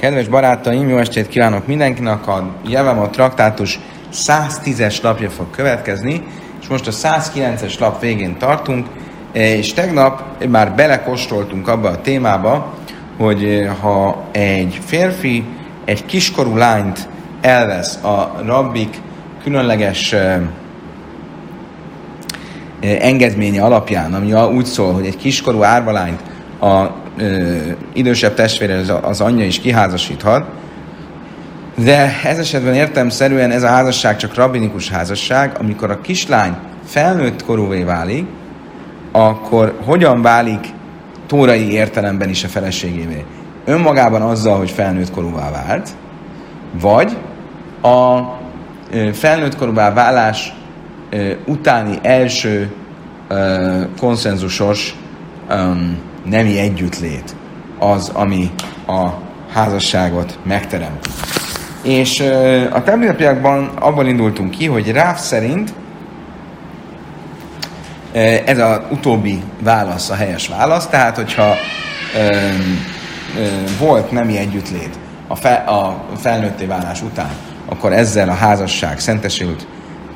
Kedves barátaim, jó estét kívánok mindenkinek! A Jevama traktátus 110-es lapja fog következni, és most a 109-es lap végén tartunk, és tegnap már belekostoltunk abba a témába, hogy ha egy férfi egy kiskorú lányt elvesz a rabbik különleges engedménye alapján, ami úgy szól, hogy egy kiskorú árvalányt a idősebb testvére az, az anyja is kiházasíthat, de ez esetben értelmszerűen ez a házasság csak rabinikus házasság, amikor a kislány felnőtt korúvé válik, akkor hogyan válik tórai értelemben is a feleségévé? Önmagában azzal, hogy felnőtt korúvá vált, vagy a felnőtt korúvá válás utáni első konszenzusos nemi együttlét az, ami a házasságot megteremt. És a templompiakban abban indultunk ki, hogy Ráv szerint ez az utóbbi válasz a helyes válasz, tehát hogyha volt nemi együttlét a, fe, a felnőtté válás után, akkor ezzel a házasság szentesült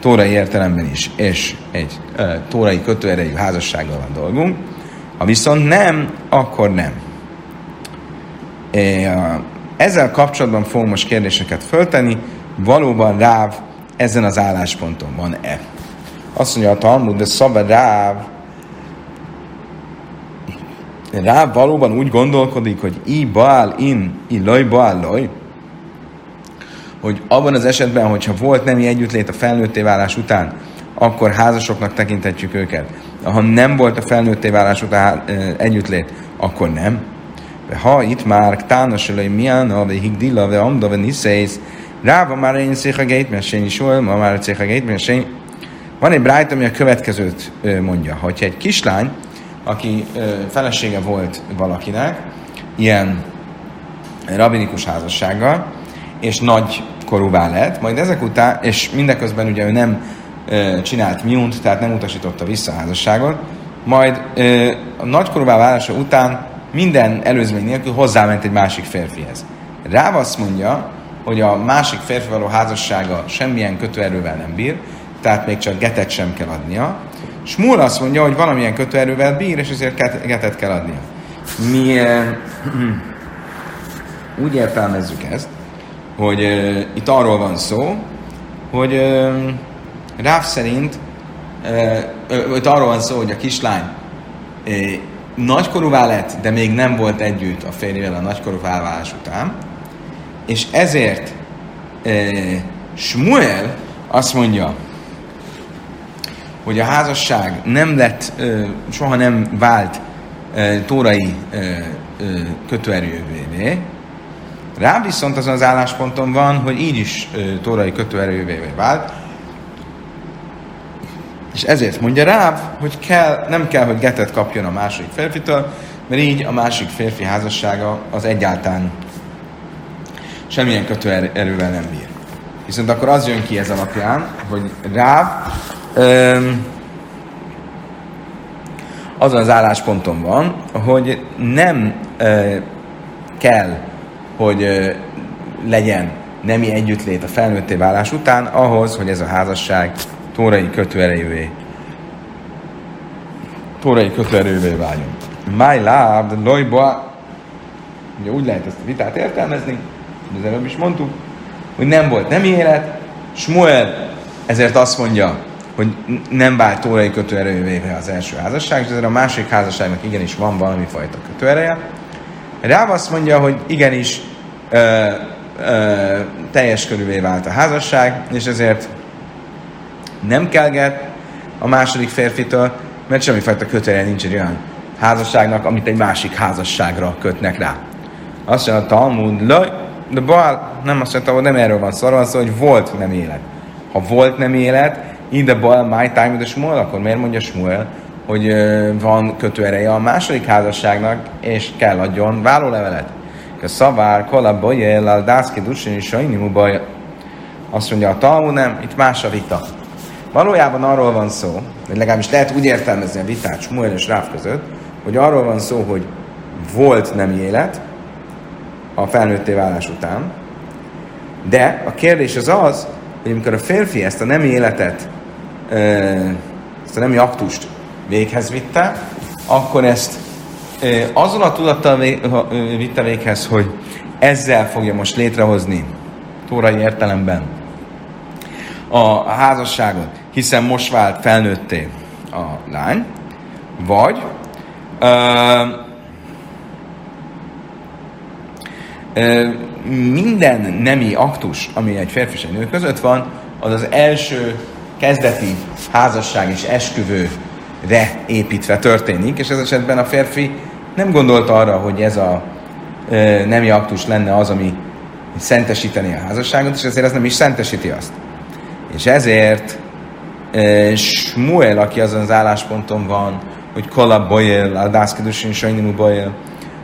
tórai értelemben is, és egy ö, tórai kötőerejű házassággal van dolgunk. Ha viszont nem, akkor nem. Ezzel kapcsolatban fogom most kérdéseket föltenni, valóban Ráv ezen az állásponton van-e? Azt mondja a Talmud, de szabad Ráv, Ráv valóban úgy gondolkodik, hogy i baal in, i loj baal loj, hogy abban az esetben, hogyha volt nemi együttlét a felnőtté válás után, akkor házasoknak tekinthetjük őket. Ha nem volt a felnőtté válás után együttlét, akkor nem. De ha itt már tános elő milyen, a higdilla, ve amda, ve niszész, ráva már én széha gétmesén is ma már széha gétmesén. Van egy brájt, ami a következőt mondja, hogyha egy kislány, aki felesége volt valakinek, ilyen rabinikus házassággal, és nagy korúvá lett, majd ezek után, és mindeközben ugye ő nem csinált miunt, tehát nem utasította vissza a házasságot, majd a nagykorúvá válása után minden előzmény nélkül hozzáment egy másik férfihez. Ráv azt mondja, hogy a másik férfi való házassága semmilyen kötőerővel nem bír, tehát még csak getet sem kell adnia. Smúl azt mondja, hogy valamilyen kötőerővel bír, és ezért getet kell adnia. Mi úgy értelmezzük ezt, hogy uh, itt arról van szó, hogy uh, Ráv szerint itt arról van szó, hogy a kislány nagykorúvá lett, de még nem volt együtt a férjével a nagykorú válválás után, és ezért Smuel azt mondja, hogy a házasság nem lett, soha nem vált tórai uh, uh, kötőerővé, Rá viszont azon az állásponton van, hogy így is tórai kötőerővé vált, és ezért mondja Ráv, hogy kell, nem kell, hogy getet kapjon a második férfitől, mert így a másik férfi házassága az egyáltalán semmilyen kötőerővel nem bír. Viszont akkor az jön ki ez alapján, hogy Ráv öm, azon az állásponton van, hogy nem ö, kell, hogy ö, legyen nemi együttlét a felnőtté válás után, ahhoz, hogy ez a házasság tórai kötőerejűvé tórai kötőerővé váljon. My love, lojba, ugye úgy lehet ezt a vitát értelmezni, de az előbb is mondtuk, hogy nem volt nem élet, Smuel ezért azt mondja, hogy nem vált tórai kötőerővé az első házasság, és ezért a másik házasságnak igenis van valami fajta kötőereje. Ráv azt mondja, hogy igenis ö, ö, teljes körülvé vált a házasság, és ezért nem kell get a második férfitől, mert semmifajta kötője nincs egy olyan házasságnak, amit egy másik házasságra kötnek rá. Azt mondja a Talmud, de Baal nem azt mondta, hogy nem erről van szó, van szó, hogy volt nem élet. Ha volt nem élet, ide Baal, my time, de Smuel, akkor miért mondja Smuel, hogy van kötőereje a második házasságnak, és kell adjon vállólevelet. A szavár, kola, bojel, al dászki, dusin, sajnimu baj. Azt mondja a Talmud, nem, itt más a vita. Valójában arról van szó, vagy legalábbis lehet úgy értelmezni a vitát Smuel és Ráv között, hogy arról van szó, hogy volt nem élet, a felnőtté válás után. De a kérdés az az, hogy amikor a férfi ezt a nemi életet, ezt a nemi aktust véghez vitte, akkor ezt azon a tudattal vitte véghez, hogy ezzel fogja most létrehozni tórai értelemben a házasságot, hiszen most vált felnőtté a lány, vagy ö, ö, minden nemi aktus, ami egy férfi és egy nő között van, az az első kezdeti házasság és esküvőre építve történik, és ez esetben a férfi nem gondolta arra, hogy ez a ö, nemi aktus lenne az, ami szentesíteni a házasságot, és ezért ez nem is szentesíti azt. És ezért Smuel, aki azon az állásponton van, hogy Kola Boyel, a Dászkedusin Sajninu Boyel,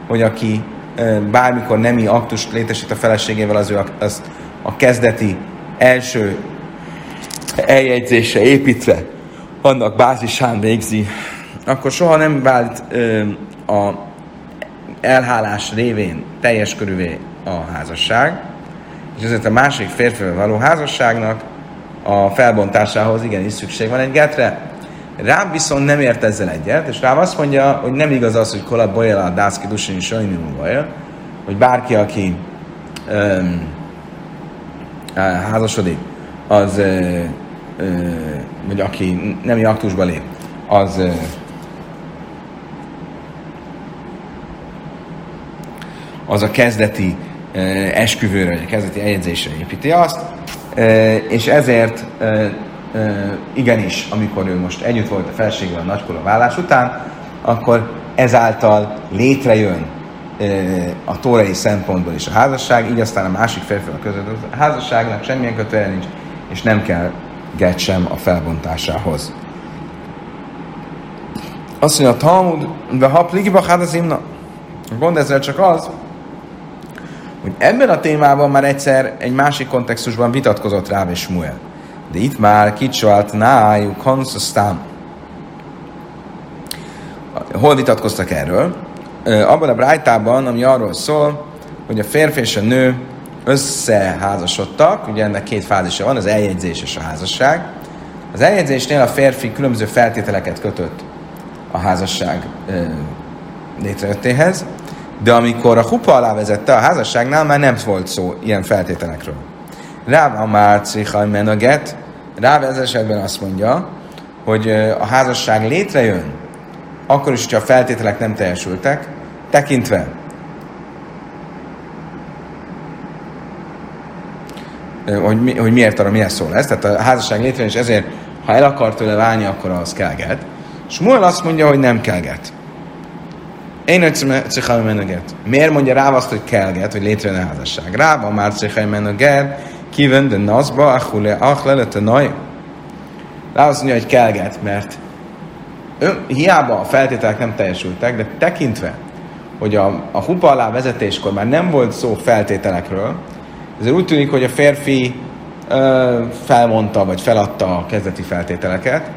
hogy aki e, bármikor nemi aktust létesít a feleségével, az ő azt a kezdeti első eljegyzése építve annak bázisán végzi, akkor soha nem vált e, a elhálás révén teljes körülvé a házasság, és ezért a másik férfivel való házasságnak a felbontásához igenis szükség van egy getre. Ráb viszont nem ért ezzel egyet, és Ráb azt mondja, hogy nem igaz az, hogy kolab bolyel a dászki dusin sajnimú bolyel, hogy bárki, aki um, házasodik, az, uh, uh, vagy aki nemi aktusba lép, az uh, az a kezdeti esküvőre, vagy a kezdeti eljegyzésre építi azt, és ezért igenis, amikor ő most együtt volt a felségvel a nagykora vállás után, akkor ezáltal létrejön a tórai szempontból is a házasság, így aztán a másik férfi között a házasságnak semmilyen kötője nincs, és nem kell get sem a felbontásához. Azt mondja a Talmud, de ha pligiba hát az imna. Gond ezzel csak az, hogy ebben a témában már egyszer egy másik kontextusban vitatkozott rá és Smuel. De itt már kicsalt nájuk konszasztám. Hol vitatkoztak erről? Abban a brájtában, ami arról szól, hogy a férfi és a nő összeházasodtak, ugye ennek két fázisa van, az eljegyzés és a házasság. Az eljegyzésnél a férfi különböző feltételeket kötött a házasság létrejöttéhez, de amikor a hupa alá vezette a házasságnál, már nem volt szó ilyen feltételekről. Ráv a már a get, Ráv ez esetben azt mondja, hogy a házasság létrejön, akkor is, hogyha a feltételek nem teljesültek, tekintve hogy, mi, hogy miért arra milyen szó lesz. Tehát a házasság létrejön, és ezért, ha el akar tőle válni, akkor az kelget. Smuel azt mondja, hogy nem kelget. Én egy cichai meneget. Miért mondja rá azt, hogy kelget, hogy létrejön a házasság? Rába már cichai meneget, kiven de nazba, achule, achlele, te naj. Rá azt mondja, hogy kelget, mert ő, hiába a feltételek nem teljesültek, de tekintve, hogy a, a hupa alá vezetéskor már nem volt szó feltételekről, ezért úgy tűnik, hogy a férfi ö, felmondta, vagy feladta a kezdeti feltételeket,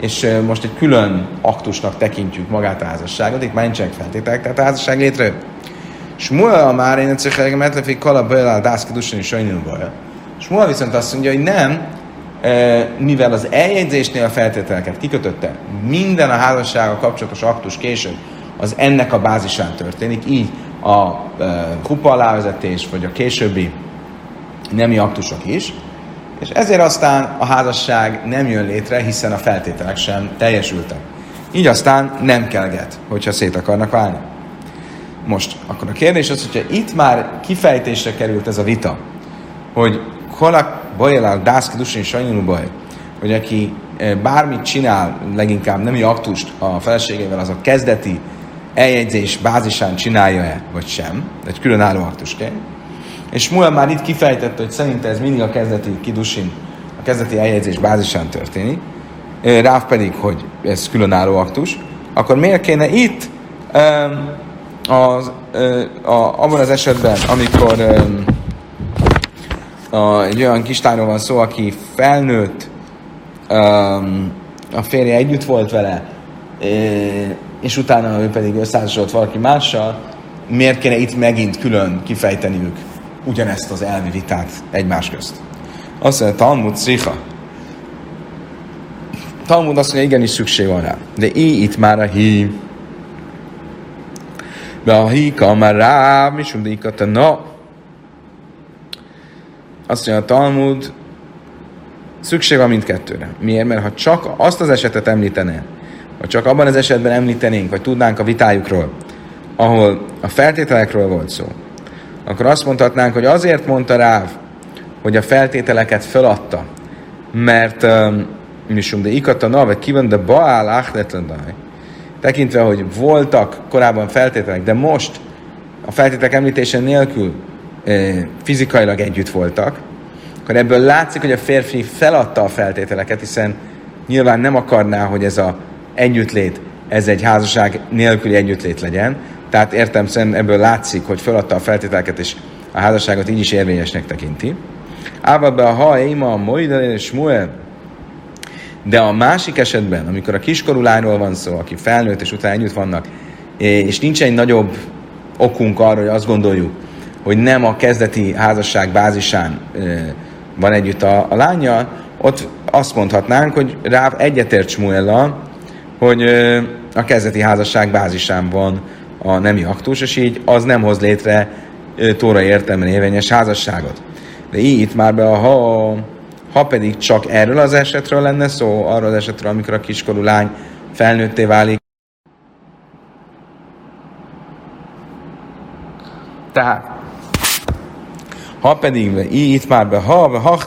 és most egy külön aktusnak tekintjük magát a házasságot, itt már nincsenek feltételek, tehát a házasság létrejött. Smuel már én egyszer metlefik kala bőle dászki dusan és sajnul Smuel viszont azt mondja, hogy nem, mivel az eljegyzésnél a feltételeket kikötötte, minden a házassága kapcsolatos aktus később az ennek a bázisán történik, így a kupa alávezetés, vagy a későbbi nemi aktusok is, és ezért aztán a házasság nem jön létre, hiszen a feltételek sem teljesültek. Így aztán nem kell get, hogyha szét akarnak válni. Most, akkor a kérdés az, hogyha itt már kifejtésre került ez a vita, hogy kolak bajlál dászki dusin sajnú baj, hogy aki e, bármit csinál, leginkább nem aktust a feleségével, az a kezdeti eljegyzés bázisán csinálja-e, vagy sem, egy különálló aktusként, és Muel már itt kifejtette, hogy szerinte ez mindig a kezdeti kidusin, a kezdeti eljegyzés bázisán történik, Ráv pedig, hogy ez különálló aktus, akkor miért kéne itt az, a, abban az esetben, amikor a, egy olyan kislányról van szó, aki felnőtt, a férje együtt volt vele, és utána ő pedig összeházasodott valaki mással, miért kéne itt megint külön kifejteniük ugyanezt az elvi vitát egymás közt. Azt mondja, Talmud Szicha. Talmud azt mondja, igenis szükség van rá. De így itt már a hí. De a híka már rá, mi a na. Azt mondja, a Talmud, szükség van mindkettőre. Miért? Mert ha csak azt az esetet említene, vagy csak abban az esetben említenénk, vagy tudnánk a vitájukról, ahol a feltételekről volt szó, akkor azt mondhatnánk, hogy azért mondta Ráv, hogy a feltételeket feladta, mert Misum de ikata vagy kivan de baál achletlandai, tekintve, hogy voltak korábban feltételek, de most a feltételek említése nélkül fizikailag együtt voltak, akkor ebből látszik, hogy a férfi feladta a feltételeket, hiszen nyilván nem akarná, hogy ez a együttlét, ez egy házasság nélküli együttlét legyen, tehát értem szerint ebből látszik, hogy feladta a feltételeket, és a házasságot így is érvényesnek tekinti. Ával be a ha éma a Moidel és Smuel, de a másik esetben, amikor a kiskorú lányról van szó, aki felnőtt és utána együtt vannak, és nincs egy nagyobb okunk arra, hogy azt gondoljuk, hogy nem a kezdeti házasság bázisán van együtt a, a lányjal, ott azt mondhatnánk, hogy rá egyetért Smuellal, hogy a kezdeti házasság bázisán van a nemi aktus, és így az nem hoz létre tóra értelmen érvényes házasságot. De így itt már be a ha, ha pedig csak erről az esetről lenne szó, arról az esetről, amikor a kiskorú lány felnőtté válik. Tehát, ha pedig így itt már be ha, ha,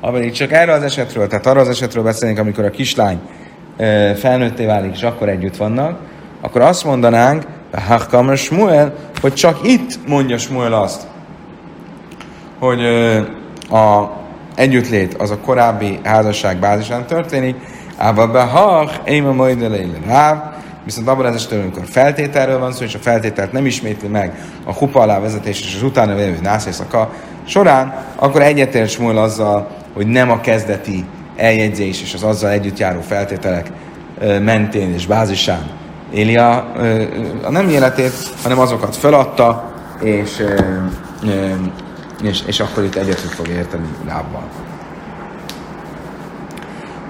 ha pedig csak erről az esetről, tehát arról az esetről beszélünk, amikor a kislány felnőtté válik, és akkor együtt vannak, akkor azt mondanánk, Hachkamer Smuel, hogy csak itt mondja Smuel azt, hogy a együttlét az a korábbi házasság bázisán történik, Ával be hach, éma majd ráv, viszont abban az esetben, amikor feltételről van szó, és a feltételt nem ismétli meg a hupa alá vezetés és az utána lévő nászészaka során, akkor egyetért Smuel azzal, hogy nem a kezdeti eljegyzés és az azzal együtt járó feltételek mentén és bázisán éli a, nem életét, hanem azokat feladta, és, és, és akkor itt egyet fog érteni lábbal.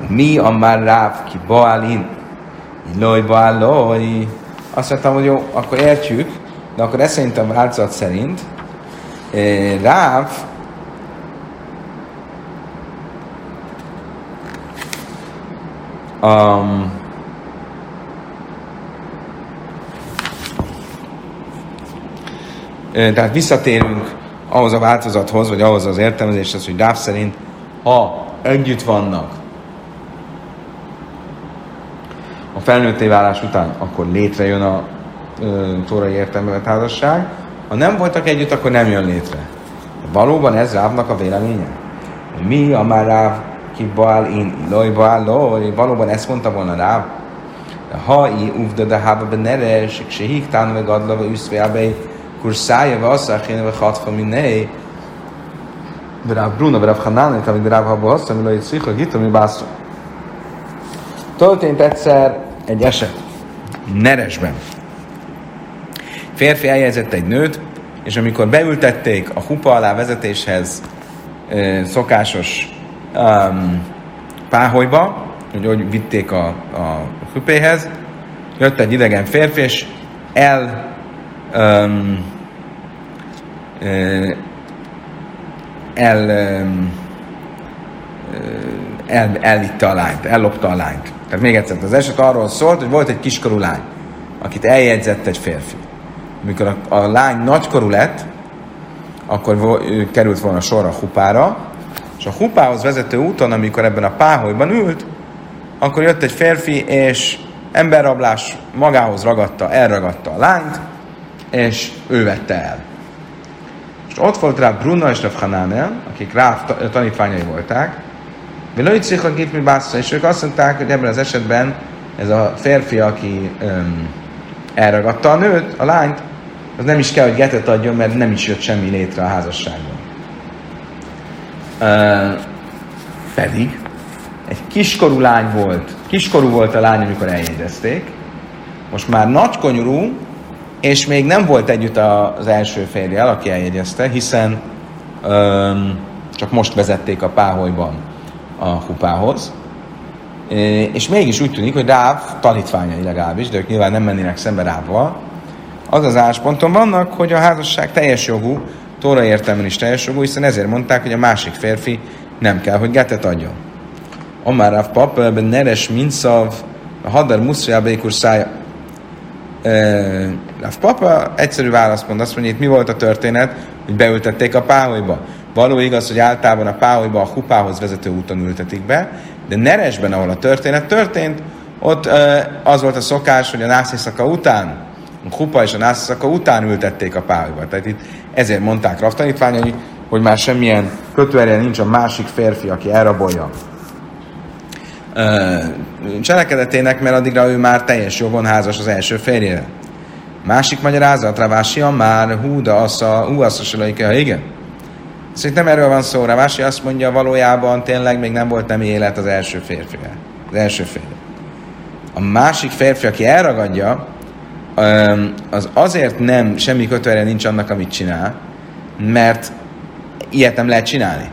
Mi a már ráv ki Baalin? Loj Baaloj. Azt mondtam, hogy jó, akkor értjük, de akkor ez szerint a változat szerint Ráv um, Tehát visszatérünk ahhoz a változathoz, vagy ahhoz az értelmezéshez, hogy Ráv szerint, ha együtt vannak a felnőtté válás után, akkor létrejön a ö, tórai értelmevet házasság. Ha nem voltak együtt, akkor nem jön létre. Valóban ez Rávnak a véleménye? Mi a már Ráv kibál én loj loj, valóban ezt mondta volna Ráv? Ha i uvda de hába beneres, se hígtán meg adlava üszvéábej, kurszája vasszachén ve hatfa miné, Rav Bruna, Rav Hanánik, amit Rav Habba mondja, hogy szikha gita, mi bászra. Történt egyszer egy eset, Neresben. Férfi eljegyzett egy nőt, és amikor beültették a hupa alá vezetéshez szokásos um, páholyba, hogy hogy vitték a, a hüpéhez, jött egy idegen férfi, és el um, el, el, elvitte a lányt, ellopta a lányt. Tehát még egyszer, az eset arról szólt, hogy volt egy kiskorú lány, akit eljegyzett egy férfi. Amikor a, a lány nagykorú lett, akkor vo, került volna sor a hupára, és a hupához vezető úton, amikor ebben a páholyban ült, akkor jött egy férfi, és emberrablás magához ragadta, elragadta a lányt, és ő vette el. És ott volt rá Bruna és Rav Hanánel, akik rá tanítványai volták, Vilői Cicha mi Básza, és ők azt mondták, hogy ebben az esetben ez a férfi, aki um, elragadta a nőt, a lányt, az nem is kell, hogy getet adjon, mert nem is jött semmi létre a házasságban. Pedig egy kiskorú lány volt, kiskorú volt a lány, amikor eljegyezték, most már nagykonyurú, és még nem volt együtt az első férjel, aki eljegyezte, hiszen öm, csak most vezették a páholyban a hupához, és mégis úgy tűnik, hogy Ráv tanítványai legalábbis, de ők nyilván nem mennének szembe Rávval, az az állásponton vannak, hogy a házasság teljes jogú, Tóra értelmen is teljes jogú, hiszen ezért mondták, hogy a másik férfi nem kell, hogy getet adjon. Rav Papa, ebben neres minszav, hadar muszja békur szája. Rav Papa egyszerű választ mond, azt mondja, itt mi volt a történet, hogy beültették a páholyba. Való igaz, hogy általában a páholyba a hupához vezető úton ültetik be, de Neresben, ahol a történet történt, ott az volt a szokás, hogy a násziszaka után, a hupa és a násziszaka után ültették a páholyba. Tehát itt ezért mondták raftanítványai, hogy már semmilyen kötőerje nincs a másik férfi, aki elrabolja cselekedetének, mert addigra ő már teljes jogon házas az első férjére. Másik magyarázat, Ravásia már hú, de assza, hú, assza igen. Szerintem erről van szó. Ravási azt mondja, valójában tényleg még nem volt nem élet az első férfivel. Az első férfi. A másik férfi, aki elragadja, az azért nem, semmi kötőre nincs annak, amit csinál, mert ilyet nem lehet csinálni.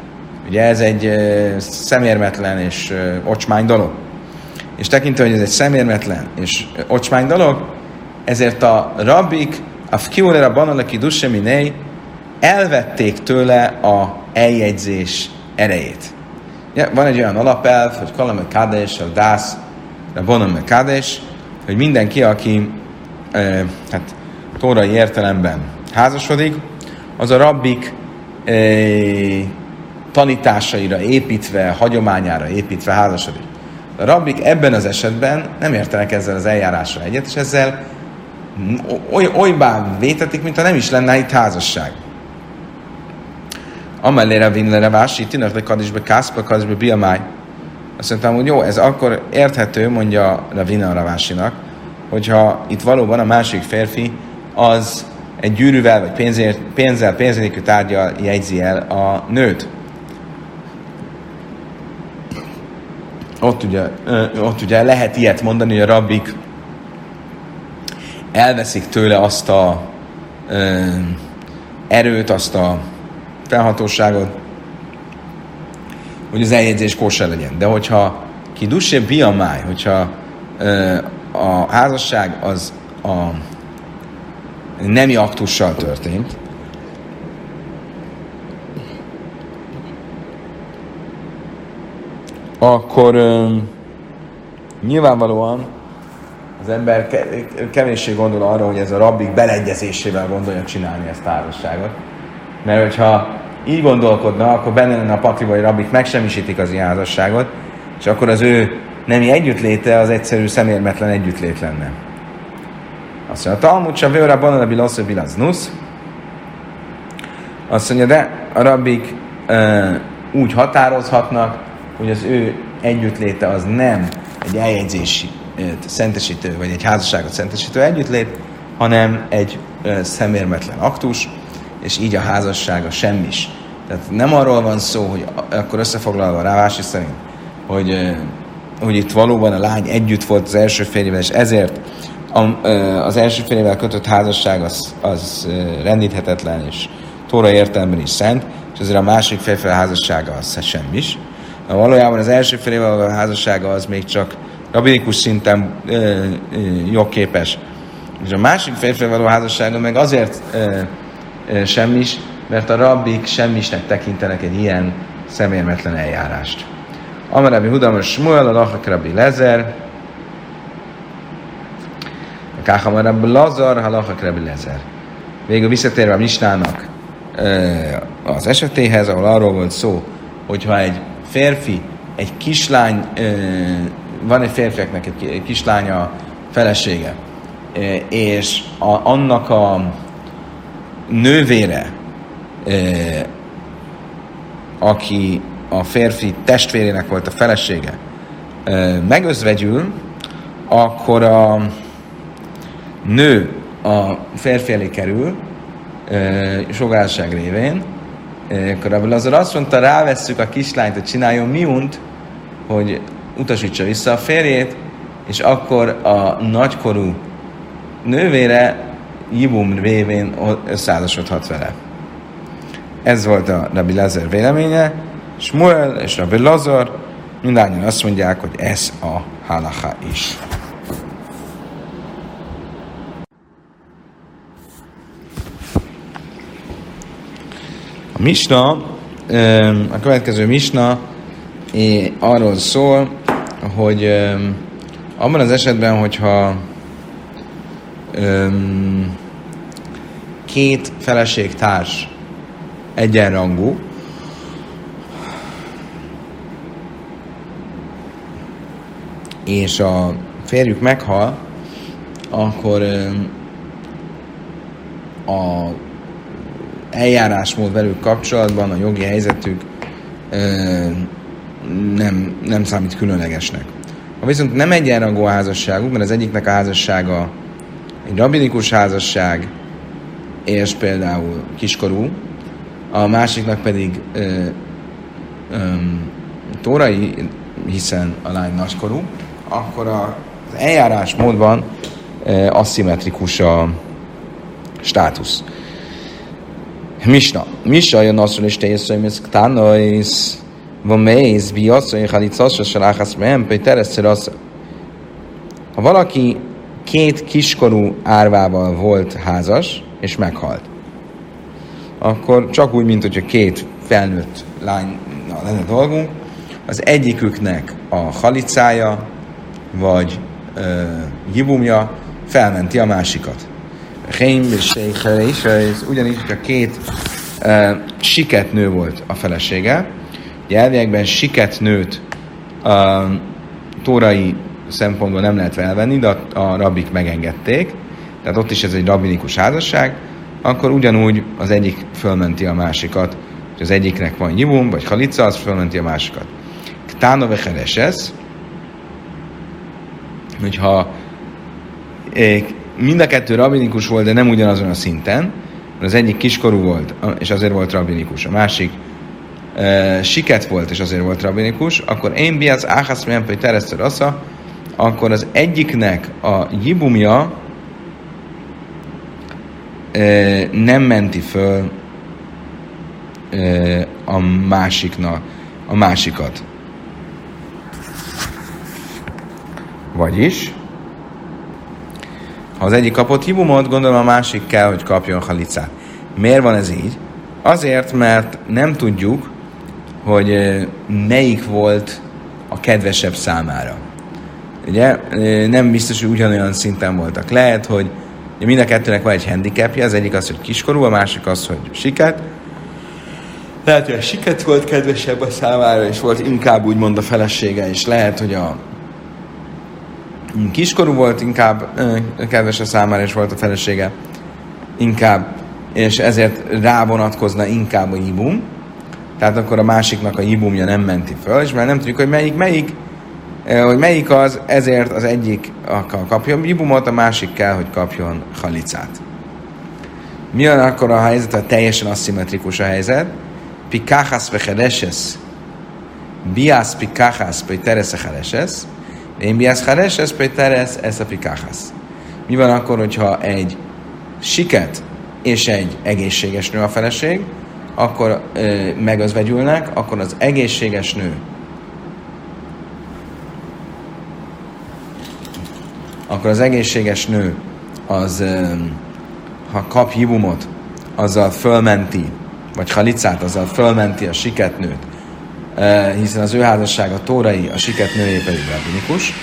Ugye ez egy szemérmetlen és ocsmány dolog. És tekintve, hogy ez egy szemérmetlen és ocsmány dolog, ezért a rabbik, a fkiulera banalaki dusseminei elvették tőle a eljegyzés erejét. Ja, van egy olyan alapelv, hogy kalame kádés, a dász, a boname kádés, hogy mindenki, aki e, hát, tórai értelemben házasodik, az a rabbik e, tanításaira építve, hagyományára építve házasodik. A rabbik ebben az esetben nem értenek ezzel az eljárással egyet, és ezzel oly, olybá vétetik, mintha nem is lenne itt házasság. Amellére vinlere vási, de kadisbe kászpa, kadisbe biamáj. Azt mondtam, hogy jó, ez akkor érthető, mondja Ravina Ravásinak, hogyha itt valóban a másik férfi az egy gyűrűvel, vagy pénzért, pénzzel, pénzénélkül tárgyal jegyzi el a nőt. Ott ugye, ott ugye lehet ilyet mondani, hogy a rabbik elveszik tőle azt a ö, erőt, azt a felhatóságot, hogy az eljegyzés kóser legyen. De hogyha ki dussé biamáj, hogyha ö, a házasság az a nemi aktussal történt, akkor ö, nyilvánvalóan az ember kevéssé gondol arra, hogy ez a rabbik beleegyezésével gondolja csinálni ezt a házasságot. Mert hogyha így gondolkodna, akkor benne lenne a pakliba, hogy rabbik megsemmisítik az ilyen házasságot, és akkor az ő nemi együttléte az egyszerű szemérmetlen együttlét lenne. Azt mondja, a Talmud sem vőre banan a bilaznus. Azt mondja, de a rabbik uh, úgy határozhatnak, hogy az ő együttléte az nem egy eljegyzési szentesítő, vagy egy házasságot szentesítő együttlét, hanem egy szemérmetlen aktus, és így a házassága semmis. Tehát nem arról van szó, hogy akkor összefoglalva Rávási szerint, hogy, hogy itt valóban a lány együtt volt az első férjével, és ezért a, az első férjével kötött házasság az, az rendíthetetlen, és Tóra értelemben is szent, és azért a másik férfi házassága az semmis. Valójában az első férjével a házassága az még csak rabinikus szinten ö, ö, jogképes. És a másik férfivel való házassága meg azért ö, ö, semmis, mert a rabbik semmisnek tekintenek egy ilyen szemérmetlen eljárást. Amarabi Hudam Smuel, a Lachak Rabbi Lezer, a Káhamarabi Lazar, a Lachak Rabbi Lezer. Végül visszatérve a Misnának az esetéhez, ahol arról volt szó, hogyha egy férfi egy kislány van egy férfiaknak egy kislánya, felesége, és a, annak a nővére, aki a férfi testvérének volt a felesége, megözvegyül, akkor a nő a férfi elé kerül, sogárság révén, akkor az azt mondta, rávesszük a kislányt, hogy csináljon miunt, hogy utasítsa vissza a férjét, és akkor a nagykorú nővére Jibum révén összeházasodhat vele. Ez volt a Rabbi Lazar véleménye. Smuel és Rabbi Lazar mindannyian azt mondják, hogy ez a halacha is. A misna, a következő misna arról szól, hogy abban az esetben, hogyha két feleségtárs egyenrangú, és a férjük meghal, akkor a eljárásmód velük kapcsolatban, a jogi helyzetük nem, nem számít különlegesnek. Ha viszont nem egyenrangú házasságuk, mert az egyiknek a házassága egy rabinikus házasság, és például kiskorú, a másiknak pedig ö, ö, tórai, hiszen a lány nagykorú, akkor az eljárás módban ö, aszimmetrikus a státusz. Misna. Misna jön azt, hogy te hogy tánajsz, van mész, bi azt, hogy halicassa láhasz, mert Péter az. Ha valaki két kiskorú árvával volt házas, és meghalt, akkor csak úgy, mint hogyha két felnőtt lány lenne dolgunk, az egyiküknek a halicája, vagy hibumja felmenti a másikat. Hém és ugyanis, hogyha két uh, siket nő volt a felesége, ugye elviekben siket nőt uh, tórai szempontból nem lehet felvenni, de a, a rabik megengedték, tehát ott is ez egy rabinikus házasság, akkor ugyanúgy az egyik fölmenti a másikat, hogy az egyiknek van jibum, vagy halica, az fölmenti a másikat. Tána vecheresesz, hogyha mind a kettő rabinikus volt, de nem ugyanazon a szinten, az egyik kiskorú volt, és azért volt rabinikus, a másik uh, siket volt, és azért volt rabinikus, akkor én biac áhász hogy teresztő assza, akkor az egyiknek a jibumja uh, nem menti föl uh, a másiknak, a másikat. Vagyis, ha az egyik kapott hibumot, gondolom a másik kell, hogy kapjon halicát. Miért van ez így? Azért, mert nem tudjuk, hogy melyik volt a kedvesebb számára. Ugye nem biztos, hogy ugyanolyan szinten voltak. Lehet, hogy mind a kettőnek van egy handicapja, az egyik az, hogy kiskorú, a másik az, hogy siket. Lehet, hogy a siket volt kedvesebb a számára, és volt inkább úgymond a felesége, és lehet, hogy a kiskorú volt, inkább kedves a számára, és volt a felesége, inkább, és ezért rávonatkozna inkább a ibum, tehát akkor a másiknak a ibumja nem menti föl, és már nem tudjuk, hogy melyik, melyik, hogy melyik az, ezért az egyik kapjon ibumot, a másik kell, hogy kapjon halicát. Mi van akkor a helyzet, ha teljesen aszimmetrikus a helyzet? Pikachas vechereses, bias pikachas peiteres chereses, én biász hares, ez péteres, ez a pikáhász. Mi van akkor, hogyha egy siket és egy egészséges nő a feleség, akkor ö, megözvegyülnek, akkor az egészséges nő akkor az egészséges nő az, ö, ha kap hibumot, azzal fölmenti, vagy halicát, azzal fölmenti a siketnőt, hiszen az ő házassága tórai, a siket nője pedig rabinikus.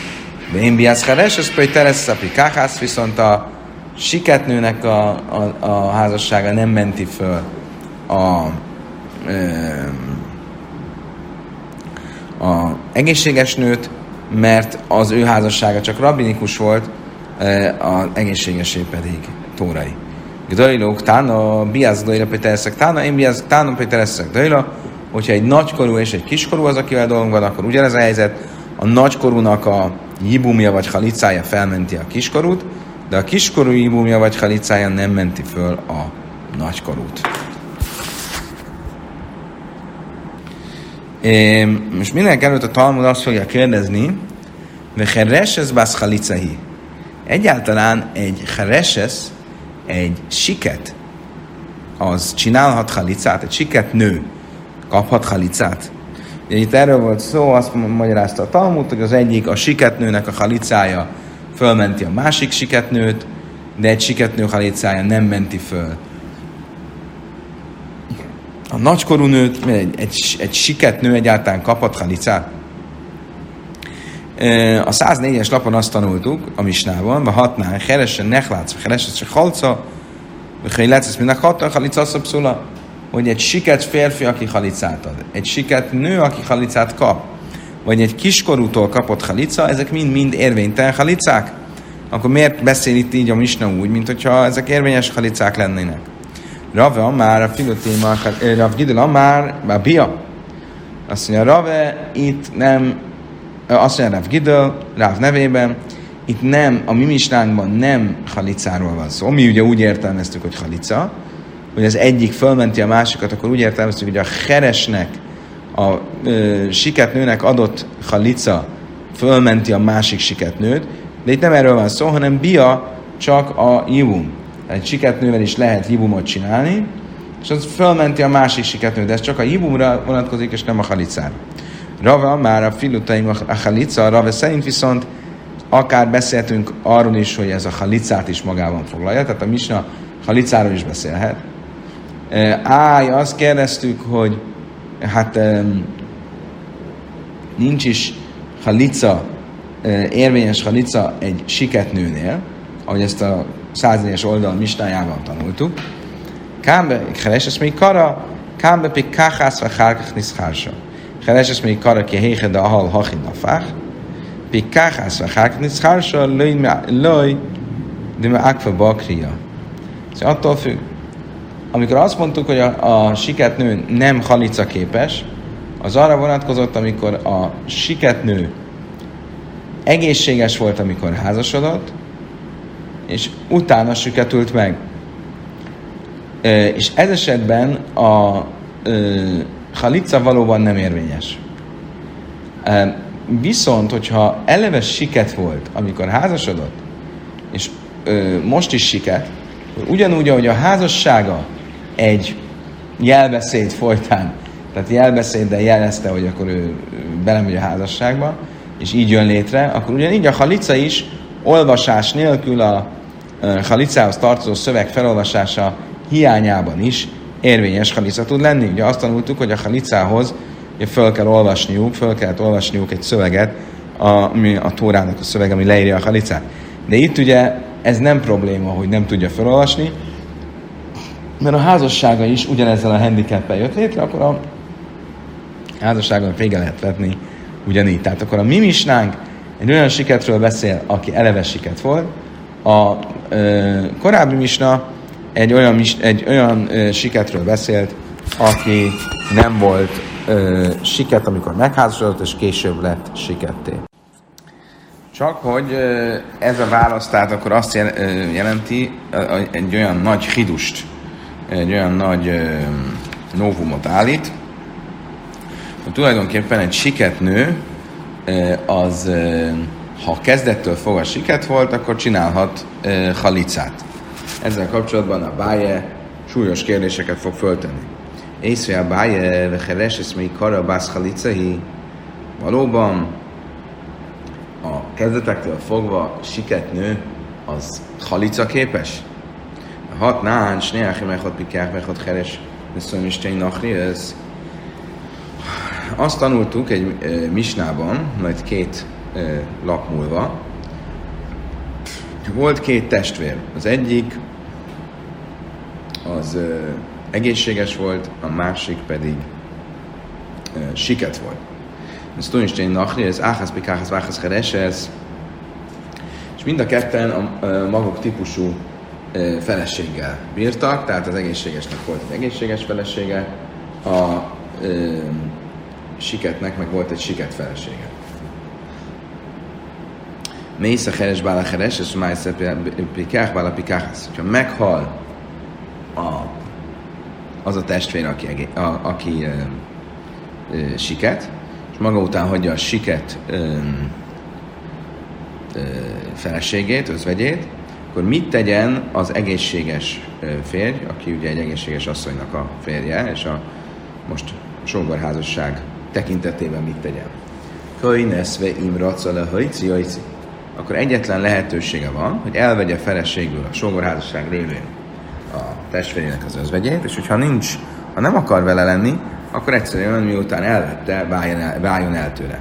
De én biászkáres, ez pedig tereszapi káhász, viszont a siketnőnek a, a, a házassága nem menti föl a, a, a egészséges nőt, mert az ő házassága csak rabinikus volt, az egészségesé pedig tórai. Gdajlók, tána, biász dajla, pétereszek, tána, én biász, tána, pétereszek, dajla, hogyha egy nagykorú és egy kiskorú az, akivel dolgunk van, akkor ugyanez a helyzet, a nagykorúnak a jibumja vagy halicája felmenti a kiskorút, de a kiskorú jibumja vagy halicája nem menti föl a nagykorút. É, most mindenek előtt a Talmud azt fogja kérdezni, hogy hereses basz halicahi. Egyáltalán egy hereses egy siket, az csinálhat halicát, egy siket nő kaphat halicát. Ugye itt erről volt szó, azt magyarázta a Talmud, hogy az egyik a siketnőnek a halicája fölmenti a másik siketnőt, de egy siketnő halicája nem menti föl. A nagykorú nőt, egy, egy, egy siketnő egyáltalán kaphat halicát? A 104-es lapon azt tanultuk a misnában, vagy hatnál, heresen nechlátsz, heresen se halca, vagy lesz, mint a hatnál halica szapszula, hogy egy siket férfi, aki halicát ad, egy siket nő, aki halicát kap, vagy egy kiskorútól kapott halica, ezek mind-mind érvénytelen halicák, akkor miért beszél itt így a misna úgy, mint hogyha ezek érvényes halicák lennének? Rave Amár, a filotéma, Rav Gidel Amár, a Bia. Azt mondja, Rave itt nem azt mondja Rav Gidel, Rav nevében, itt nem, a mi misnánkban nem halicáról van szó. Mi ugye úgy értelmeztük, hogy halica, hogy az egyik fölmenti a másikat, akkor úgy értelmeztük, hogy a heresnek, a ö, siketnőnek adott halica fölmenti a másik siketnőt, de itt nem erről van szó, hanem bia csak a jivum. Egy siketnővel is lehet jivumot csinálni, és az fölmenti a másik siketnőt, de ez csak a jivumra vonatkozik, és nem a halicára. Rava már a filutaim a halica, Rava szerint viszont akár beszéltünk arról is, hogy ez a halicát is magában foglalja, tehát a misna halicáról is beszélhet. Eh, áj, azt kérdeztük, hogy hát nincs is halica, eh, érvényes halica egy siketnőnél, ahogy ezt a száznégyes oldal mistájában tanultuk. Kámbe, kereses még kara, kámbe pi káhász ve hárkach niszhársa. Kereses még kara ki héhe de ahal hachin nafach. Pi káhász ve hárkach niszhársa, lőj, de me akva bakria. Ez attól függ, amikor azt mondtuk, hogy a, a siketnő nem halica képes, az arra vonatkozott, amikor a siketnő egészséges volt, amikor házasodott, és utána süketült meg. És ez esetben a halica valóban nem érvényes. Viszont, hogyha eleve siket volt, amikor házasodott, és ö, most is siket, ugyanúgy, ahogy a házassága egy jelbeszéd folytán, tehát jelbeszéddel jelezte, hogy akkor ő belemegy a házasságba, és így jön létre, akkor ugyanígy a halica is olvasás nélkül a halicához tartozó szöveg felolvasása hiányában is érvényes halica tud lenni. Ugye azt tanultuk, hogy a halicához ugye föl kell olvasniuk, föl kellett olvasniuk egy szöveget, ami a Tórának a szöveg, ami leírja a halicát. De itt ugye ez nem probléma, hogy nem tudja felolvasni, mert a házassága is ugyanezzel a handicappel jött létre, akkor a házasságon vége lehet vetni ugyanígy. Tehát akkor a mi egy olyan siketről beszél, aki eleve siket volt, a ö, korábbi misna egy olyan, egy olyan ö, siketről beszélt, aki nem volt ö, siket, amikor megházasodott, és később lett siketté. Csak hogy ez a válasz, tehát akkor azt jelenti egy olyan nagy hidust, egy olyan nagy ö, novumot állít, hogy tulajdonképpen egy siketnő ö, az, ö, ha kezdettől fogva siket volt, akkor csinálhat ö, halicát ezzel kapcsolatban a báje súlyos kérdéseket fog föltenni. Észre a báje, vecheres, ez még kara bászhalicai. Valóban a kezdetektől fogva siket nő, az halica képes? Hat náncs, néhány meghot pikák, meghot heres, viszont Isten nachri, ez azt tanultuk egy e, misnában, majd két e, lap múlva, volt két testvér. Az egyik az ö, egészséges volt, a másik pedig ö, siket volt. Ez Tunistény Nachri, ez Áhász Pikáhász Váhász Heresez, és mind a ketten a, a maguk típusú feleséggel bírtak, tehát az egészségesnek volt egy egészséges felesége, a ö, siketnek meg volt egy siket felesége. Mész a heres bála heres, és májsz a pikách bála pikáhász. Ha meghal a, az a testvér, aki, a, aki ö, ö, siket, és maga után hagyja a siket ö, ö, feleségét, özvegyét, akkor mit tegyen az egészséges férj, aki ugye egy egészséges asszonynak a férje, és a most a sógorházasság tekintetében mit tegyen? Köjneszve imraca le hajci. Akkor egyetlen lehetősége van, hogy elvegye feleségül a sógorházasság révén a testvérének az özvegyét, és hogyha nincs, ha nem akar vele lenni, akkor egyszerűen miután elvette, váljon el, váljon el tőle.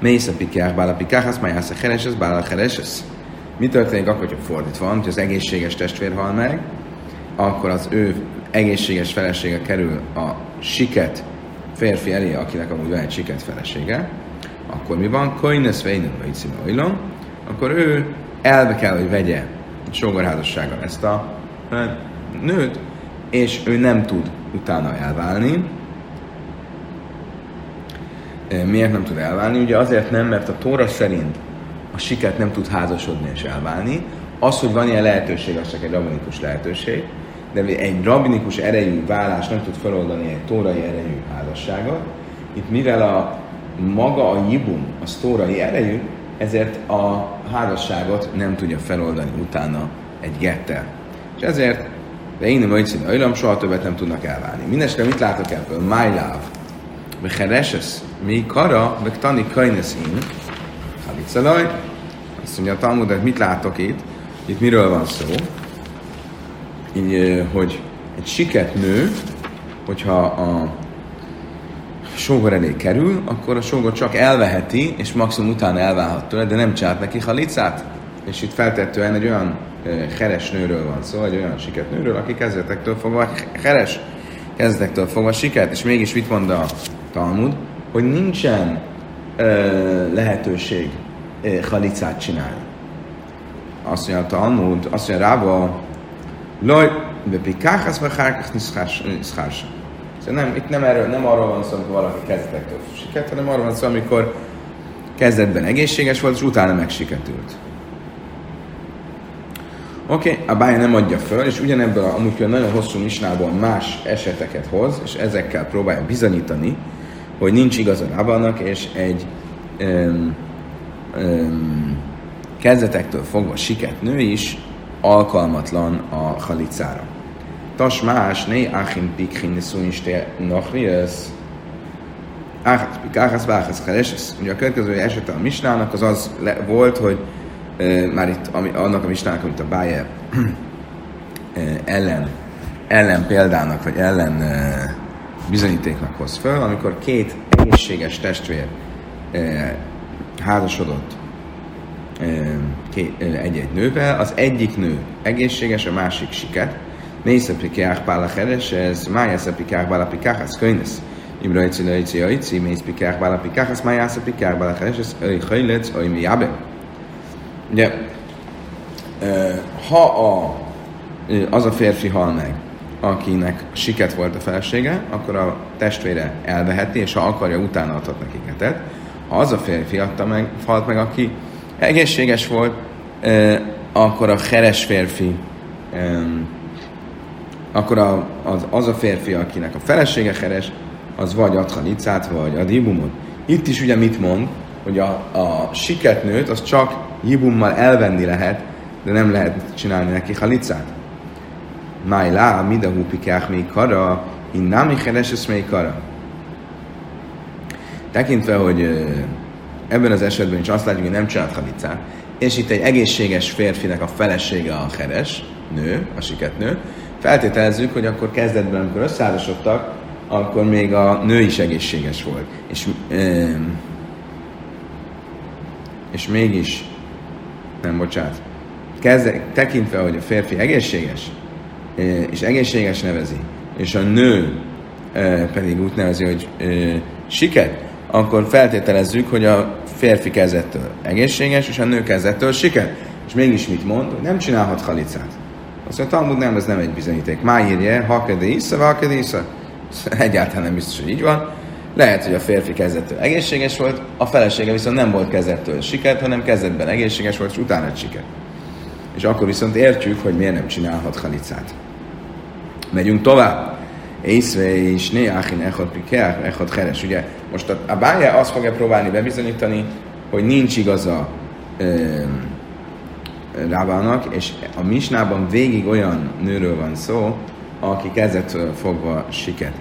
Mész a pikák, bál a pikák, azt majd a heres, ez bál a heres, Mi történik akkor, hogyha fordítva van, hogy az egészséges testvér hal meg, akkor az ő egészséges felesége kerül a siket férfi elé, akinek amúgy van egy siket felesége, akkor mi van? Koines vejnő vagy akkor ő elbe kell, hogy vegye sógorházassággal ezt a nőt, és ő nem tud utána elválni. Miért nem tud elválni? Ugye azért nem, mert a Tóra szerint a siket nem tud házasodni és elválni. Az, hogy van ilyen lehetőség, az csak egy rabinikus lehetőség, de egy rabinikus erejű vállás nem tud feloldani egy tórai erejű házasságot. Itt mivel a maga a jibum, a tórai erejű, ezért a házasságot nem tudja feloldani utána egy gettel. És ezért de én nem szín ajlam, soha többet nem tudnak elválni. Mindenesetre mit látok ebből? My love. Bechereses, mi kara, meg tani kajnesz in. Halicalaj. Azt mondja a Talmud, hogy mit látok itt? Itt miről van szó? Így, hogy egy siket nő, hogyha a sógor elé kerül, akkor a sógor csak elveheti, és maximum utána elválhat tőle, de nem csárt neki halicát. És itt feltettően egy olyan heres nőről van szó, egy olyan siket nőről, aki kezdetektől fogva heres, kezdetektől fogva siket, és mégis mit mond a Talmud, hogy nincsen ö, lehetőség halicát csinálni. Azt mondja a Talmud, azt mondja Rába, Loj, de pikáhász, vagy hárkás niszkársa. Szóval nem, itt nem, erről, nem arról van szó, amikor valaki kezdetektől siket, hanem arról van szó, amikor kezdetben egészséges volt, és utána megsiketült. Oké, okay, a bája nem adja föl, és ugyanebből a, amúgy nagyon hosszú misnából más eseteket hoz, és ezekkel próbálja bizonyítani, hogy nincs igaz a rábannak, és egy um, kezdetektől fogva siket nő is alkalmatlan a halicára. Tas más, né achin pikhin szúniste nachriesz, áhász pikáhász, váhász kereses. Ugye a következő esete a misnának az az le, volt, hogy már itt ami, annak a mistának, amit a Báje ellen, ellen példának, vagy ellen bizonyítéknak hoz föl, amikor két egészséges testvér házasodott egy-egy nővel, az egyik nő egészséges, a másik siket, a pikák bála heres, ez májász a pikák bála pikák, ez könyvesz. Imra egyszer, egyszer, egyszer, mész pikák bála pikák, ez májász a pikák bála heres, ez öj hajlec, öj mi jábe. Ugye, ha a, az a férfi hal meg, akinek siket volt a felesége, akkor a testvére elveheti, és ha akarja, utána adhat neki ketet. Az a férfi adta meg, halt meg, aki egészséges volt, akkor a heres férfi, akkor a, az, az a férfi, akinek a felesége heres, az vagy ad halicát, vagy ad ibumot. Itt is ugye mit mond, hogy a, a siketnőt az csak jibummal elvenni lehet, de nem lehet csinálni neki halicát. Máj lá, mida húpikák még kara, innámi heres még kara. Tekintve, hogy ebben az esetben is azt látjuk, hogy nem csinált halicát, és itt egy egészséges férfinek a felesége a heres, nő, a siketnő, feltételezzük, hogy akkor kezdetben, amikor összeházasodtak, akkor még a nő is egészséges volt. És, és mégis nem, bocsánat, kezde, tekintve, hogy a férfi egészséges, és egészséges nevezi, és a nő pedig úgy nevezi, hogy siket, akkor feltételezzük, hogy a férfi kezdettől egészséges, és a nő kezdettől siket. És mégis mit mond? Hogy nem csinálhat halicát. Azt mondja, Talmud nem, ez nem egy bizonyíték. Má írja, ha kedé isza, ha kedé isza. Egyáltalán nem biztos, hogy így van. Lehet, hogy a férfi kezdettől egészséges volt, a felesége viszont nem volt kezdettől siket, hanem kezdetben egészséges volt, és utána siket. És akkor viszont értjük, hogy miért nem csinálhat halicát. Megyünk tovább. Észve és néháhin echot pikeach, echot heres. Ugye most a, a bája azt fogja próbálni bebizonyítani, hogy nincs igaza ö, Rábának, és a Misnában végig olyan nőről van szó, aki kezdettől fogva siket.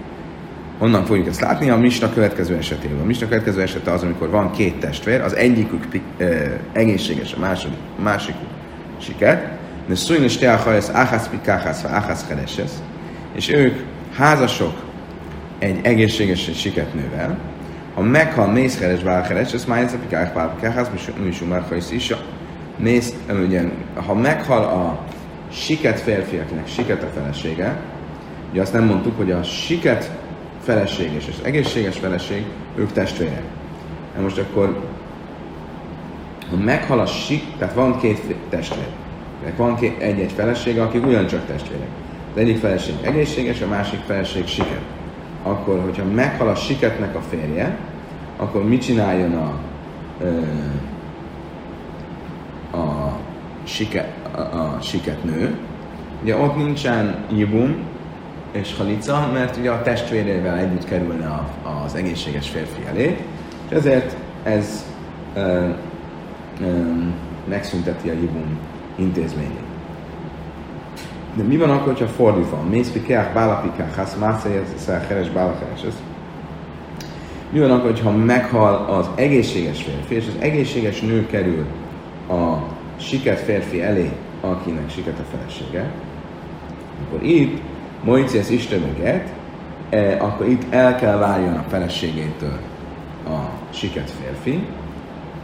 Honnan fogjuk ezt látni? A Misna következő esetében. A Misna következő esete az, amikor van két testvér, az egyikük e, egészséges, a második, másikuk siket, de szújn és teachasz, áhász pikáhász, áhász keresesz, és ők házasok egy egészséges egy siket nővel, ha meghal mészkeres bálkeres, ez már ez a pikák bálkeres, misú már is Mész, ugye, ha meghal a siket férfiaknak siket a felesége, ugye azt nem mondtuk, hogy a siket feleség és az egészséges feleség, ők testvérek. Na most akkor, ha meghal a sik, tehát van két testvér, van egy-egy felesége, akik ugyancsak testvérek. Az egyik feleség egészséges, a másik feleség siket. Akkor, hogyha meghal a siketnek a férje, akkor mit csináljon a, a, siket, a, a siketnő? Ugye ott nincsen jibum, és halica, mert ugye a testvérével együtt kerülne a, az egészséges férfi elé, és ezért ez ö, ö, megszünteti a jibum intézményét. De mi van akkor, hogyha fordítva? Mész pikák, bálapikák, hász, mászai, keres, bálakeres. Mi van akkor, hogyha meghal az egészséges férfi, és az egészséges nő kerül a siket férfi elé, akinek siket a felesége, akkor itt Moicius Isteneget, e, akkor itt el kell váljon a feleségétől a siket férfi,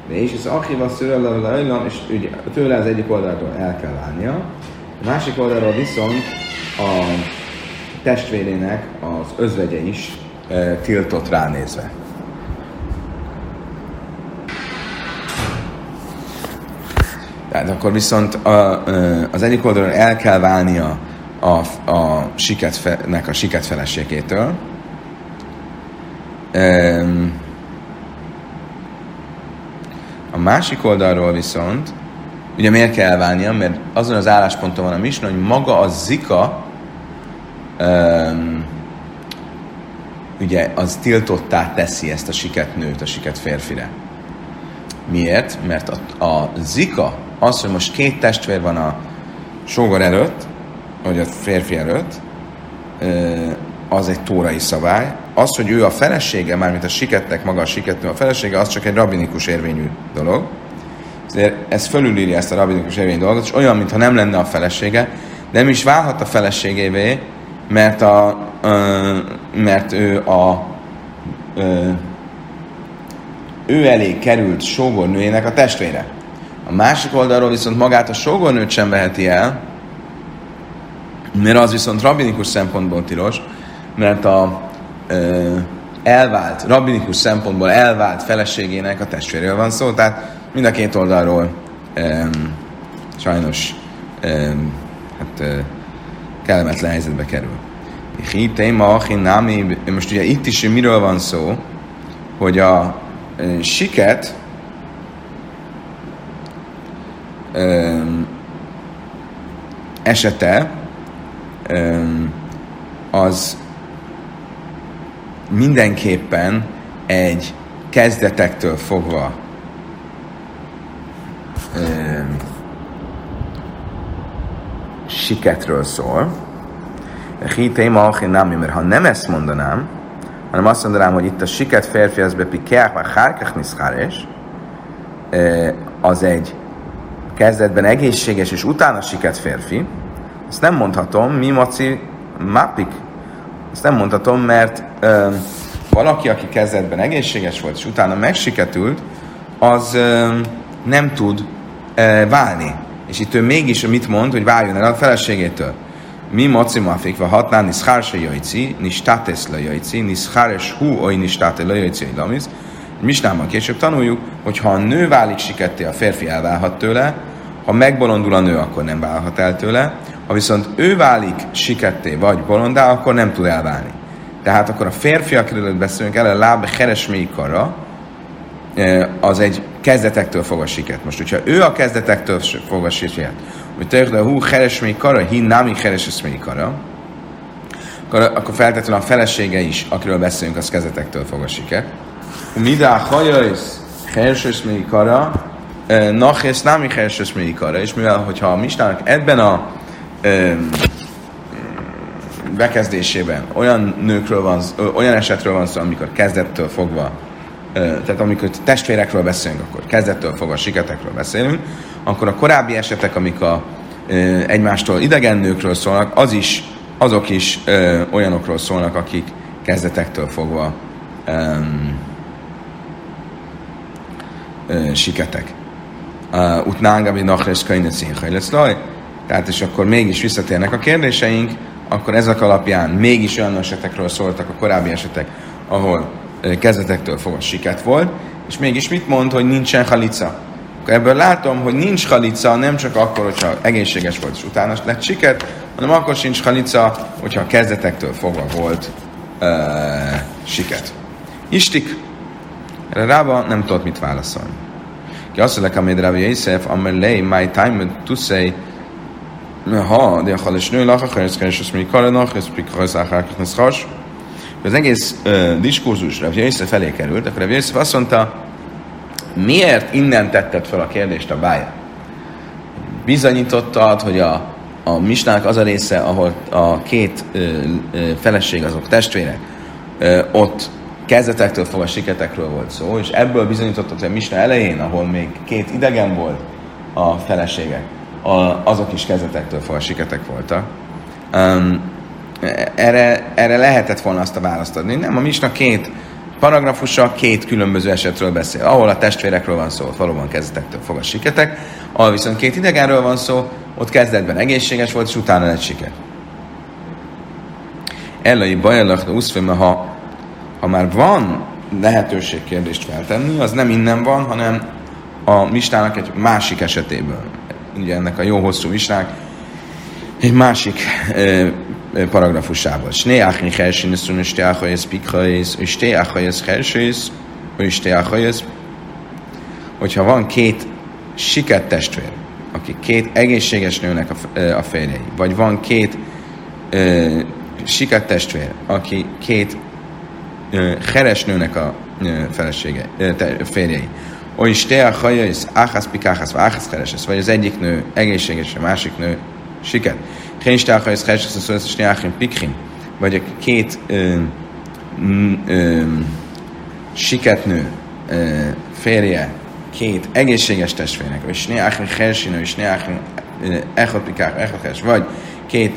de és az Achiva szöröllel és ugye, tőle az egyik oldalról el kell válnia, a másik oldalról viszont a testvérének az özvegye is e, tiltott ránézve. Tehát akkor viszont a, az egyik oldalon el kell válnia a, a siketnek a siket feleségétől. A másik oldalról viszont, ugye miért kell elválnia? Mert azon az állásponton van a misna, hogy maga a zika um, ugye az tiltottá teszi ezt a siket nőt a siket férfire. Miért? Mert a, a zika, az, hogy most két testvér van a sógor előtt, vagy a férfi előtt, az egy tórai szabály. Az, hogy ő a felesége, mármint a siketnek maga a siketnő a felesége, az csak egy rabinikus érvényű dolog. Ez fölülírja ezt a rabinikus érvényű dolgot, és olyan, mintha nem lenne a felesége, nem is válhat a feleségévé, mert, a, ö, mert ő a ö, ő elé került sógornőjének a testvére. A másik oldalról viszont magát a sógornőt sem veheti el, mert az viszont rabinikus szempontból tilos, mert a ö, elvált, rabinikus szempontból elvált feleségének a testvéről van szó, tehát mind a két oldalról ö, sajnos ö, hát, ö, kellemetlen helyzetbe kerül. Most ugye itt is miről van szó, hogy a ö, siket ö, esete az mindenképpen egy kezdetektől fogva siketről szól. Hitéma nami, mert ha nem ezt mondanám, hanem azt mondanám, hogy itt a siket férfi az bepikeach, vagy hárkach niszkáres, az egy kezdetben egészséges, és utána siket férfi, ezt nem mondhatom, mi maci mapik. Ezt nem mondhatom, mert ö, valaki, aki kezdetben egészséges volt, és utána megsiketült, az ö, nem tud ö, válni. És itt ő mégis mit mond, hogy váljon el a feleségétől. Mi maci mafik, vagy hatnán niszhár se jöjci, nistátes le jöjci, niszháres hú, oly nistáte le jöjci, lamisz. Misnában később tanuljuk, hogy ha a nő válik siketté, a férfi elválhat tőle, ha megbolondul a nő, akkor nem válhat el tőle, ha viszont ő válik siketté vagy bolondá, akkor nem tud elválni. Tehát akkor a férfiakról beszélünk el, a láb heresméikarra, az egy kezdetektől fog a siket. Most, hogyha ő a kezdetektől fog a siket, hogy te hú, heresméikarra, hi námi heresméikarra, akkor, akkor feltétlenül a felesége is, akiről beszélünk, az kezdetektől fog a siket. Midá hajajsz heresméikarra, Nachész námi herses méikara, és mivel, hogyha a mistának ebben a bekezdésében olyan nőkről van, olyan esetről van szó, amikor kezdettől fogva, tehát amikor testvérekről beszélünk, akkor kezdettől fogva siketekről beszélünk, akkor a korábbi esetek, amik a egymástól idegen nőkről szólnak, az is, azok is ö, olyanokról szólnak, akik kezdetektől fogva ö, ö, siketek. Utnángabi nachres könyvecén hajleszlaj. Tehát és akkor mégis visszatérnek a kérdéseink, akkor ezek alapján mégis olyan esetekről szóltak a korábbi esetek, ahol kezdetektől fogva siket volt, és mégis mit mond, hogy nincsen halica? Akkor ebből látom, hogy nincs halica nem csak akkor, hogyha egészséges volt, és utána lett siket, hanem akkor sincs halica, hogyha a kezdetektől fogva volt uh, siket. Istik, erre rába nem tudott mit válaszolni. Ki azt mondja, hogy Rabbi Yosef, amely lei, my time to say, ha, de ha lesz nő, lachach, ez keres, azt mondja, karanach, ez ha ez az egész uh, diskurzus Rabbi Yosef felé került, akkor Rabbi Yosef azt mondta, miért innen tetted fel a kérdést a bája? Bizonyítottad, hogy a, a misnák az a része, ahol a két ö, ö, feleség, azok testvérek, ö, ott kezdetektől fogva siketekről volt szó, és ebből bizonyítottad, hogy a misna elején, ahol még két idegen volt a feleségek, a, azok is kezdetektől fogva siketek voltak. Um, erre, erre lehetett volna azt a választ adni. Nem, a misna két paragrafusa két különböző esetről beszél. Ahol a testvérekről van szó, ott valóban kezdetektől fog a siketek, ahol viszont két idegenről van szó, ott kezdetben egészséges volt, és utána lett siker. Ellai bajalach, de ha, ha már van lehetőség kérdést feltenni, az nem innen van, hanem a mistának egy másik esetéből. Ugye ennek a jó hosszú misták egy másik paragrafusából. Sné achni hersin és te achajes pikhajes, és te achajes hersész, és te achajes. Hogyha van két siket testvér, aki két egészséges nőnek a, a férjei, vagy van két ö, siket testvér, aki két ö, nőnek a ö, felesége, ö, te, férjei, oly te a hajasz, áhász pikáhász, áhász heres, vagy az egyik nő egészséges, a másik nő siket. Hénstáha ez Heshes a Szósz Snyáchim Pikrim, vagy a két ö, ö, siketnő férje, két egészséges testvérnek, vagy Snyáchim Hersinő, és Snyáchim Echot Pikár, vagy két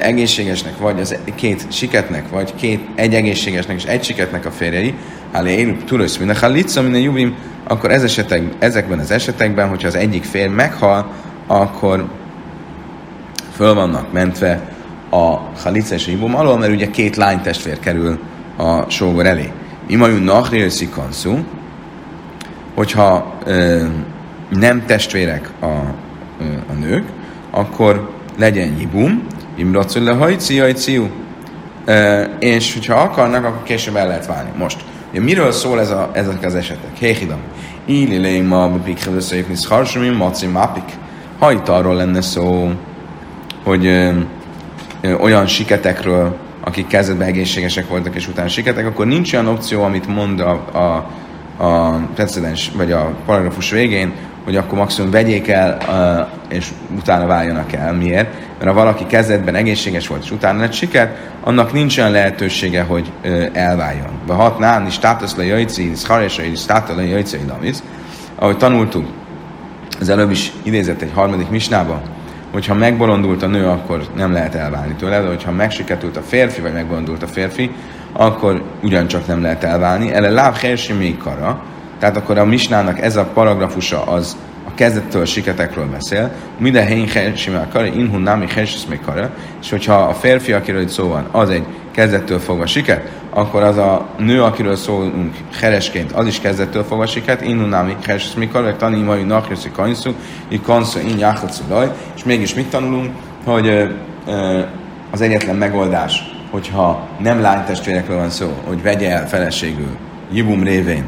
egészségesnek, vagy az két siketnek, vagy két egy egészségesnek és egy siketnek a férjei, Hálé Élup Turusz, minden Halitza, minden Jubim, akkor ez esetek, ezekben az esetekben, hogyha az egyik fér meghal, akkor föl vannak mentve a Halica és a Hibum alól, mert ugye két lány testvér kerül a sógor elé. Imajun Nachri Szikanszú, hogyha ö, nem testvérek a, ö, a nők, akkor legyen Hibum, Imracul le hajci, hajciu. És hogyha akarnak, akkor később el lehet válni. Most, ugye, miről szól ez a, ezek az esetek? Héhidam. Íli léma, bipik, heveszőjük, harsumim, maci, mapik. Ha itt arról lenne szó, hogy ö, ö, olyan siketekről, akik kezdetben egészségesek voltak, és utána siketek, akkor nincs olyan opció, amit mond a, a, a precedens, vagy a paragrafus végén, hogy akkor maximum vegyék el, és utána váljanak el. Miért? Mert ha valaki kezdetben egészséges volt, és utána lett siker, annak nincs olyan lehetősége, hogy elváljon. Vagy hatnán is státusz le jajci, szharesai, státusz le jajci, ahogy tanultuk, az előbb is idézett egy harmadik misnában, hogyha megbolondult a nő, akkor nem lehet elválni tőle, de hogyha megsiketült a férfi, vagy megbolondult a férfi, akkor ugyancsak nem lehet elválni. Ele láb még kara, tehát akkor a misnának ez a paragrafusa az a kezdettől siketekről beszél, minden helyen helyisimá kara, inhun námi még kara, és hogyha a férfi, akiről itt szó van, az egy kezdettől fogva siket, akkor az a nő, akiről szólunk heresként, az is kezdettől fogva siket, inhun námi még kara, vagy tani mai nachjöszi kanyszú, így kanszú, in jáhatszulaj, és mégis mit tanulunk, hogy az egyetlen megoldás, hogyha nem lánytestvérekről van szó, hogy vegye el feleségül Jibum révén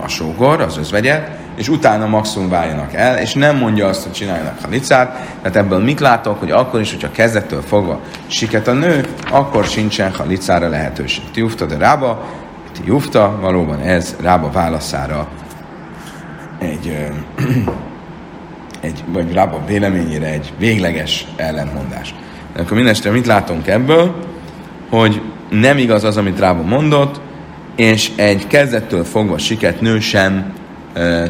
a sógor, az özvegyet, és utána maximum váljanak el, és nem mondja azt, hogy csináljanak halicát, tehát ebből mit látok, hogy akkor is, hogyha kezdettől fogva siket a nő, akkor sincsen halicára lehetőség. Ti jufta de rába, ti jufta, valóban ez rába válaszára egy, egy vagy Rába véleményére egy végleges ellentmondás. De akkor mindestre mit látunk ebből? Hogy nem igaz az, amit Rába mondott, és egy kezdettől fogva siket nő sem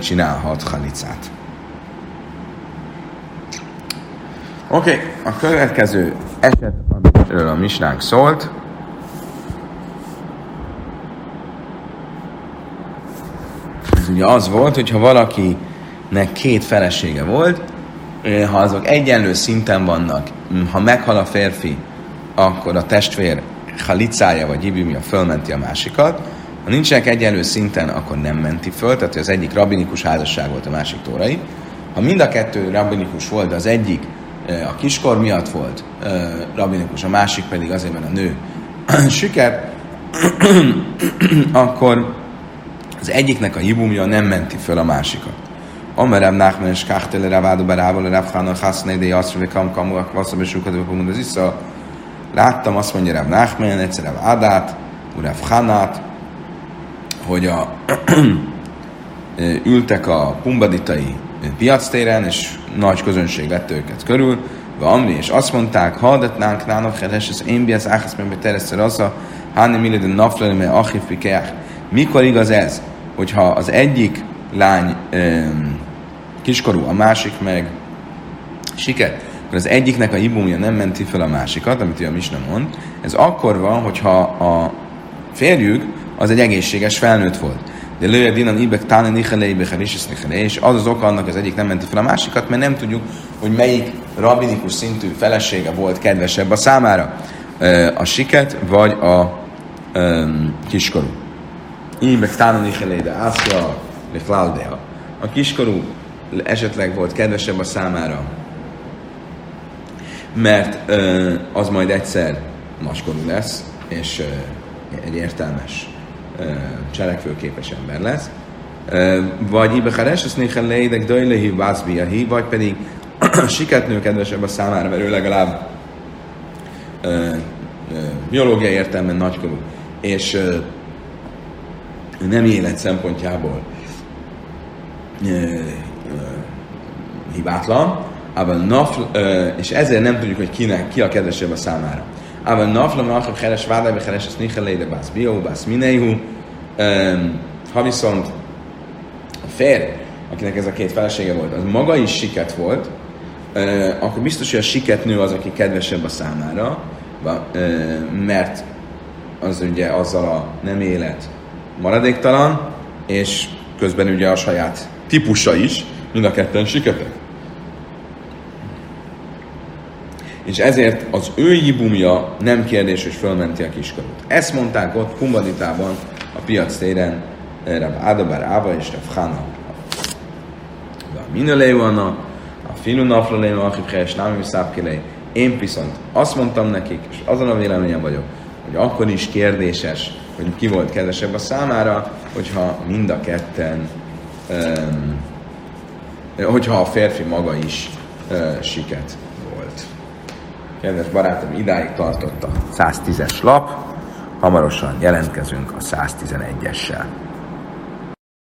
csinálhat halicát. Oké, okay, a következő eset, amiről a misnánk szólt, ez ugye az volt, hogyha valakinek két felesége volt, ha azok egyenlő szinten vannak, ha meghal a férfi, akkor a testvér halicája vagy ibimia fölmenti a másikat, ha nincsenek egyenlő szinten, akkor nem menti föl, tehát az egyik rabinikus házasság volt, a másik tórai. Ha mind a kettő rabinikus volt, az egyik a kiskor miatt volt rabinikus, a másik pedig azért, mert a nő siker, akkor az egyiknek a hibumja nem menti föl a másikat. Amerem Nachman és Ravádu Berával, Hana Haszne, de Jaszra, Kam Kamu, Vasszab és Sukad, az. Láttam, azt mondja Rav Nachman, egyszer Rav Hanát, hogy a ültek a pumbaditai piactéren, és nagy közönség vett őket körül, Amri, és azt mondták, hadatnánk nánok, heres, ez én biasz áhász, mert tereszer az a háni millide naflani, mert achif Mikor igaz ez? Hogyha az egyik lány um, kiskorú, a másik meg siket, akkor az egyiknek a hibumja nem menti fel a másikat, amit ő a Misna mond. Ez akkor van, hogyha a férjük az egy egészséges felnőtt volt. De lője dinan ibek táne nichele ibek és az az oka annak az egyik nem menti fel a másikat, mert nem tudjuk, hogy melyik rabinikus szintű felesége volt kedvesebb a számára. A siket vagy a um, kiskorú. Ibek táne nichele de ászja le A kiskorú esetleg volt kedvesebb a számára, mert az majd egyszer nagykorú lesz, és egy értelmes cselekvőképes ember lesz, vagy Ibechares, azt néha leidek dajlehi vászbiahi, vagy pedig siketnő kedvesebb a számára, mert ő legalább biológiai értelemben nagykorú, és nem élet szempontjából hibátlan, nafl, és ezért nem tudjuk, hogy kinek, ki a kedvesebb a számára. Machav heres vádai heres ezt nichele bász bió, bász mineihu. Ha viszont a férj, akinek ez a két felesége volt, az maga is siket volt, akkor biztos, hogy a siket nő az, aki kedvesebb a számára, mert az ugye azzal a nem élet maradéktalan, és közben ugye a saját típusa is, mind a ketten siketek. És ezért az ő jibumja nem kérdés, hogy fölmenti a kiskorút. Ezt mondták ott Kumbaditában, a piac téren, Rab Adabar Áva és Rav Hana. A Minoleuana, a Filu Nafloleu, Achib Helyes, Námi Szápkilei. Én viszont azt mondtam nekik, és azon a véleményem vagyok, hogy akkor is kérdéses, hogy ki volt kedvesebb a számára, hogyha mind a ketten, um, hogyha a férfi maga is uh, siket Kedves barátom, idáig tartott a 110-es lap, hamarosan jelentkezünk a 111-essel.